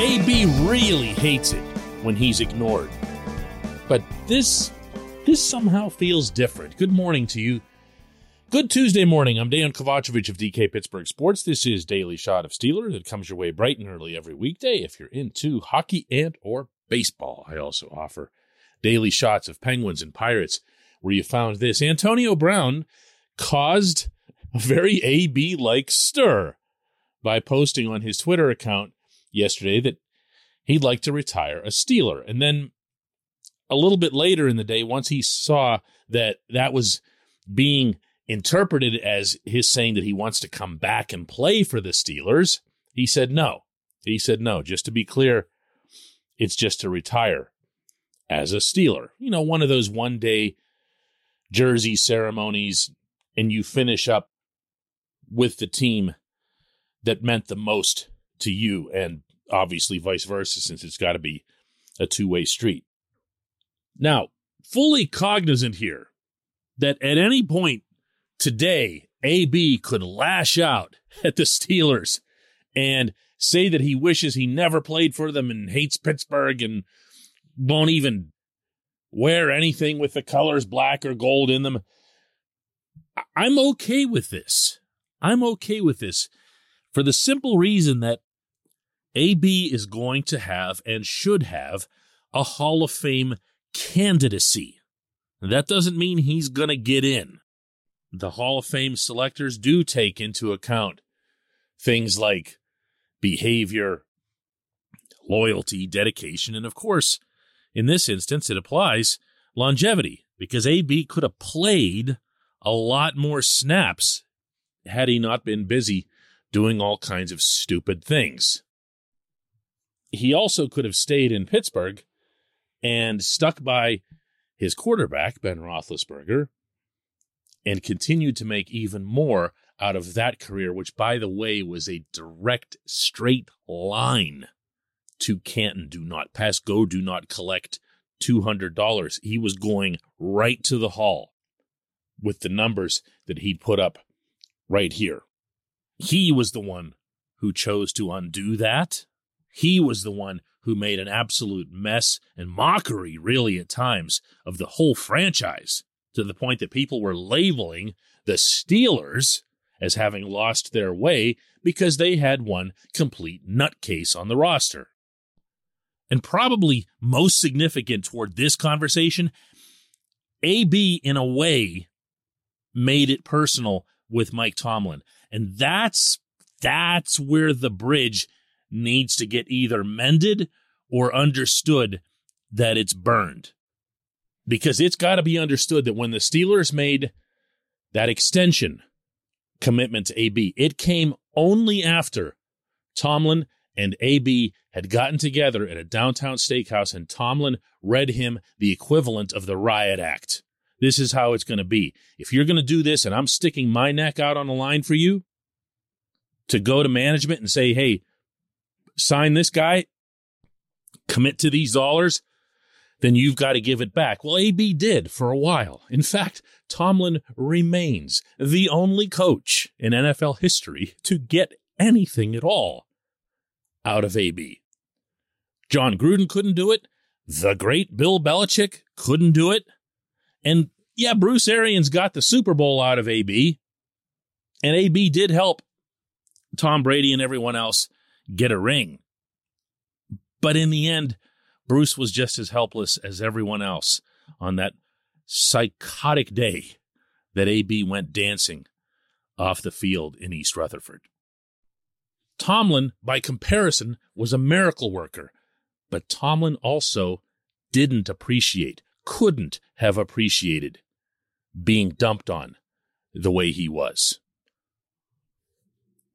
AB really hates it when he's ignored. But this this somehow feels different. Good morning to you. Good Tuesday morning. I'm Dejan Kovacevic of DK Pittsburgh Sports. This is Daily Shot of Steeler that comes your way bright and early every weekday if you're into hockey and or baseball. I also offer daily shots of Penguins and Pirates where you found this. Antonio Brown caused a very AB like stir by posting on his Twitter account yesterday that he'd like to retire a Steeler. And then a little bit later in the day, once he saw that that was being interpreted as his saying that he wants to come back and play for the Steelers, he said no. He said no. Just to be clear, it's just to retire as a Steeler. You know, one of those one day jersey ceremonies, and you finish up with the team that meant the most to you, and obviously vice versa, since it's got to be a two way street. Now, fully cognizant here that at any point today, AB could lash out at the Steelers and say that he wishes he never played for them and hates Pittsburgh and won't even wear anything with the colors black or gold in them. I'm okay with this. I'm okay with this for the simple reason that AB is going to have and should have a Hall of Fame candidacy. That doesn't mean he's going to get in. The Hall of Fame selectors do take into account things like behavior, loyalty, dedication, and of course, in this instance, it applies longevity because AB could have played a lot more snaps had he not been busy doing all kinds of stupid things. He also could have stayed in Pittsburgh and stuck by his quarterback, Ben Roethlisberger, and continued to make even more out of that career, which, by the way, was a direct, straight line to Canton. Do not pass go, do not collect $200. He was going right to the hall with the numbers that he'd put up right here. He was the one who chose to undo that. He was the one who made an absolute mess and mockery, really, at times, of the whole franchise to the point that people were labeling the Steelers as having lost their way because they had one complete nutcase on the roster. And probably most significant toward this conversation, AB, in a way, made it personal with Mike Tomlin. And that's that's where the bridge needs to get either mended or understood that it's burned. Because it's got to be understood that when the Steelers made that extension commitment to AB, it came only after Tomlin and AB had gotten together at a downtown steakhouse and Tomlin read him the equivalent of the riot act. This is how it's going to be. If you're going to do this and I'm sticking my neck out on the line for you to go to management and say, hey, sign this guy, commit to these dollars, then you've got to give it back. Well, AB did for a while. In fact, Tomlin remains the only coach in NFL history to get anything at all out of AB. Jon Gruden couldn't do it. The great Bill Belichick couldn't do it. And yeah, Bruce Arians got the Super Bowl out of AB. And AB did help Tom Brady and everyone else get a ring. But in the end, Bruce was just as helpless as everyone else on that psychotic day that AB went dancing off the field in East Rutherford. Tomlin, by comparison, was a miracle worker, but Tomlin also didn't appreciate, couldn't have appreciated being dumped on the way he was.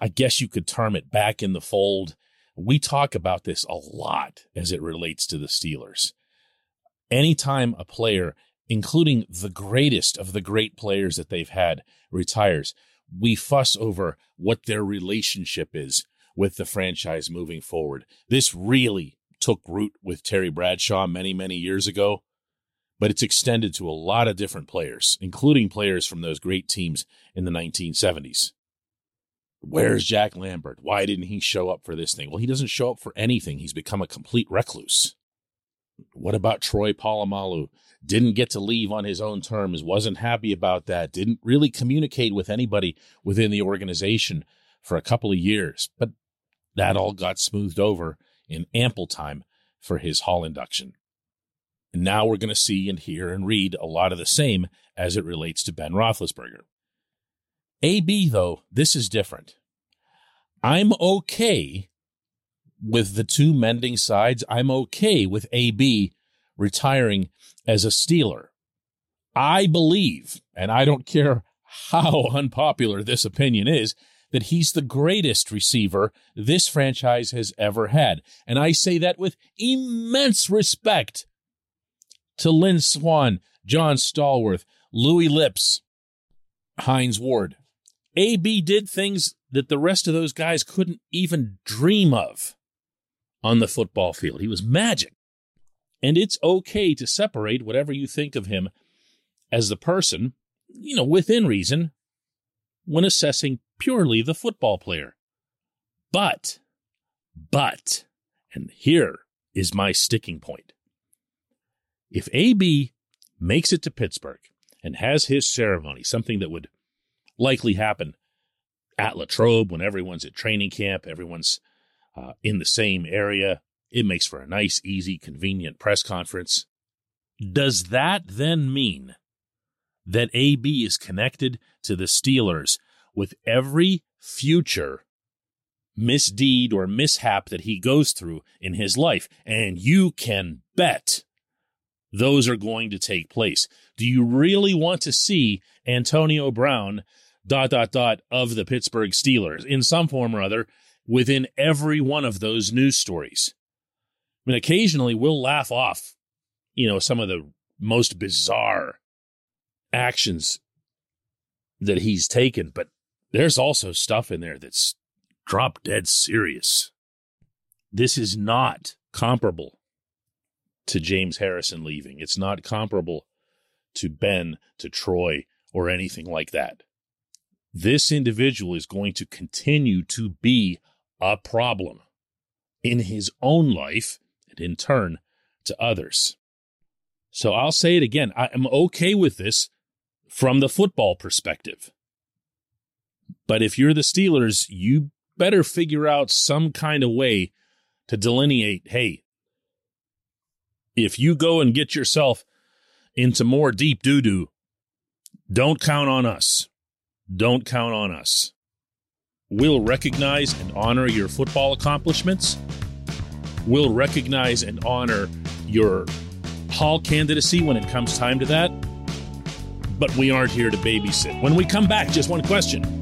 I guess you could term it back in the fold. We talk about this a lot as it relates to the Steelers. Anytime a player, including the greatest of the great players that they've had, retires, we fuss over what their relationship is with the franchise moving forward. This really took root with Terry Bradshaw many, many years ago, but it's extended to a lot of different players, including players from those great teams in the 1970s. Where's Jack Lambert? Why didn't he show up for this thing? Well, he doesn't show up for anything. He's become a complete recluse. What about Troy Polamalu? Didn't get to leave on his own terms, wasn't happy about that, didn't really communicate with anybody within the organization for a couple of years. But that all got smoothed over in ample time for his Hall induction. And now we're going to see and hear and read a lot of the same as it relates to Ben Roethlisberger. AB, though, this is different. I'm okay with the two mending sides. I'm okay with AB retiring as a Steeler. I believe, and I don't care how unpopular this opinion is, that he's the greatest receiver this franchise has ever had. And I say that with immense respect to Lynn Swann, John Stallworth, Louis Lipps, Hines Ward. AB did things that the rest of those guys couldn't even dream of on the football field. He was magic. And it's okay to separate whatever you think of him as the person, you know, within reason, when assessing purely the football player. But, but, and here is my sticking point. If AB makes it to Pittsburgh and has his ceremony, something that would likely happen at Latrobe when everyone's at training camp, everyone's uh, in the same area. It makes for a nice, easy, convenient press conference. Does that then mean that AB is connected to the Steelers with every future misdeed or mishap that he goes through in his life? And you can bet those are going to take place. Do you really want to see Antonio Brown dot dot dot of the Pittsburgh Steelers in some form or other within every one of those news stories. I mean, occasionally we'll laugh off, you know, some of the most bizarre actions that he's taken, but there's also stuff in there that's drop dead serious. This is not comparable to James Harrison leaving. It's not comparable to Ben, to Troy, or anything like that this individual is going to continue to be a problem in his own life and in turn to others. So I'll say it again. I am okay with this from the football perspective. But if you're the Steelers, you better figure out some kind of way to delineate hey, if you go and get yourself into more deep doo doo, don't count on us. Don't count on us. We'll recognize and honor your football accomplishments. We'll recognize and honor your Hall candidacy when it comes time to that. But we aren't here to babysit. When we come back, just one question.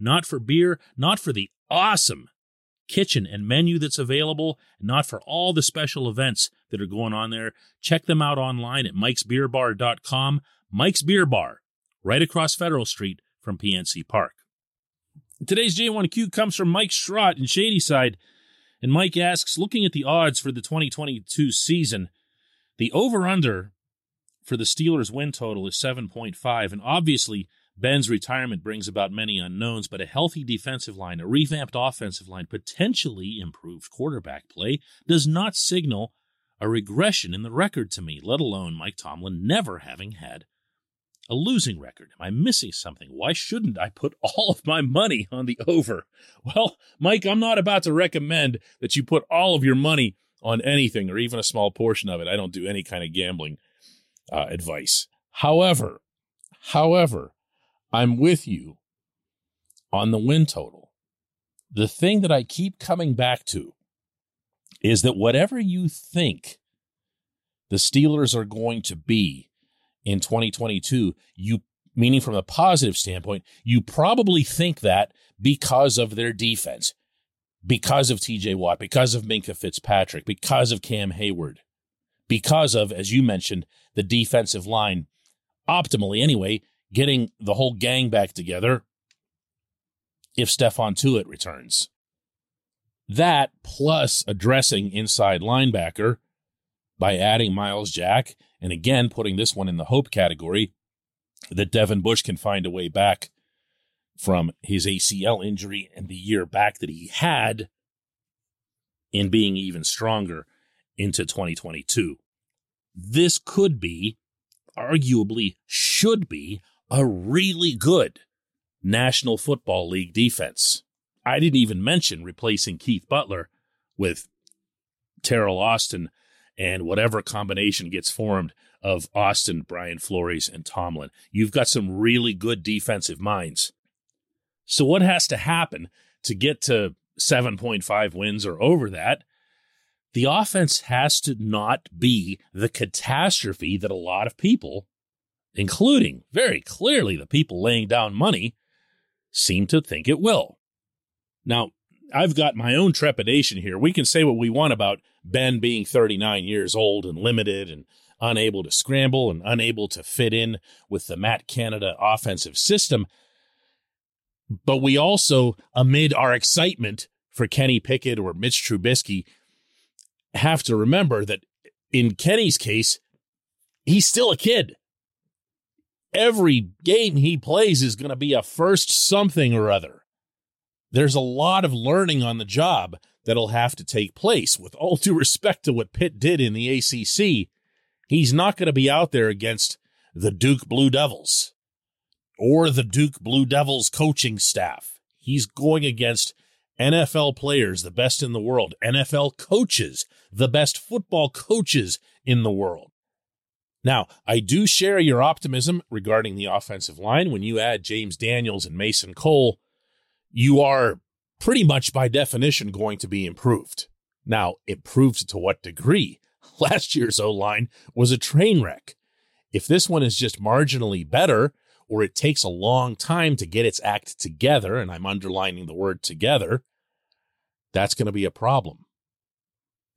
not for beer, not for the awesome kitchen and menu that's available, not for all the special events that are going on there. Check them out online at mikesbeerbar.com. Mike's Beer Bar, right across Federal Street from PNC Park. Today's J1Q comes from Mike Schrott in Shadyside. And Mike asks, looking at the odds for the 2022 season, the over under for the Steelers' win total is 7.5. And obviously, Ben's retirement brings about many unknowns, but a healthy defensive line, a revamped offensive line, potentially improved quarterback play does not signal a regression in the record to me, let alone Mike Tomlin never having had a losing record. Am I missing something? Why shouldn't I put all of my money on the over? Well, Mike, I'm not about to recommend that you put all of your money on anything or even a small portion of it. I don't do any kind of gambling uh, advice. However, however, I'm with you on the win total. The thing that I keep coming back to is that whatever you think the Steelers are going to be in 2022, you meaning from a positive standpoint, you probably think that because of their defense, because of TJ Watt, because of Minkah Fitzpatrick, because of Cam Hayward, because of, as you mentioned, the defensive line, optimally anyway, getting the whole gang back together if Stephon Tuitt returns. That plus addressing inside linebacker by adding Myles Jack, and again putting this one in the hope category that Devin Bush can find a way back from his ACL injury and the year back that he had in being even stronger into 2022. This could be, arguably should be, a really good National Football League defense. I didn't even mention replacing Keith Butler with Teryl Austin and whatever combination gets formed of Austin, Brian Flores, and Tomlin. You've got some really good defensive minds. So, what has to happen to get to 7.5 wins or over that? The offense has to not be the catastrophe that a lot of people including very clearly the people laying down money, seem to think it will. Now, I've got my own trepidation here. We can say what we want about Ben being 39 years old and limited and unable to scramble and unable to fit in with the Matt Canada offensive system. But we also, amid our excitement for Kenny Pickett or Mitch Trubisky, have to remember that in Kenny's case, he's still a kid every game he plays is going to be a first something or other. There's a lot of learning on the job that'll have to take place. With all due respect to what Pitt did in the ACC, he's not going to be out there against the Duke Blue Devils or the Duke Blue Devils coaching staff. He's going against NFL players, the best in the world, NFL coaches, the best football coaches in the world. Now, I do share your optimism regarding the offensive line. When you add James Daniels and Mason Cole, you are pretty much by definition going to be improved. Now, improved to what degree? Last year's O line was a train wreck. If this one is just marginally better, or it takes a long time to get its act together, and I'm underlining the word together, that's going to be a problem.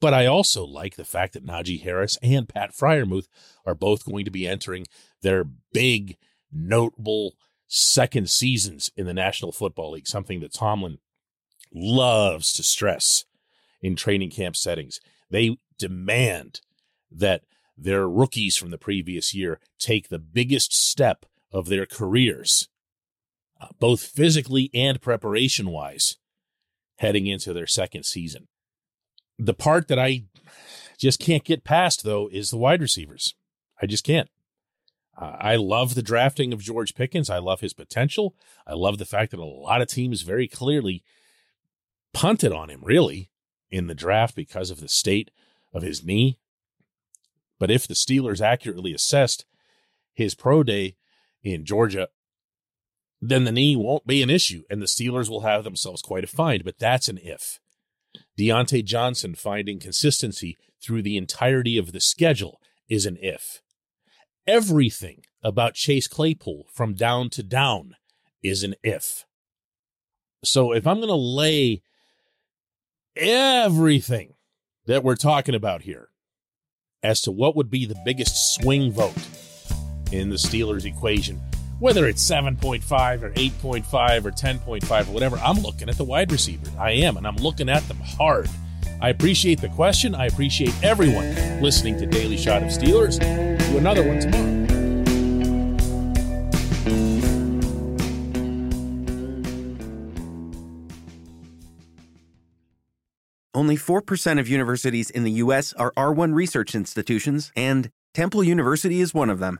But I also like the fact that Najee Harris and Pat Freiermuth are both going to be entering their big, notable second seasons in the National Football League, something that Tomlin loves to stress in training camp settings. They demand that their rookies from the previous year take the biggest step of their careers, uh, both physically and preparation wise, heading into their second season. The part that I just can't get past, though, is the wide receivers. I just can't. Uh, I love the drafting of George Pickens. I love his potential. I love the fact that a lot of teams very clearly punted on him, really, in the draft because of the state of his knee. But if the Steelers accurately assessed his pro day in Georgia, then the knee won't be an issue and the Steelers will have themselves quite a find. But that's an if. Diontae Johnson finding consistency through the entirety of the schedule is an if. Everything about Chase Claypool from down to down is an if. So if I'm going to lay everything that we're talking about here as to what would be the biggest swing vote in the Steelers equation, whether it's 7.5 or 8.5 or 10.5 or whatever, I'm looking at the wide receivers. I am, and I'm looking at them hard. I appreciate the question. I appreciate everyone listening to Daily Shot of Steelers. Do another one tomorrow. Only 4% of universities in the U.S. are R1 research institutions, and Temple University is one of them.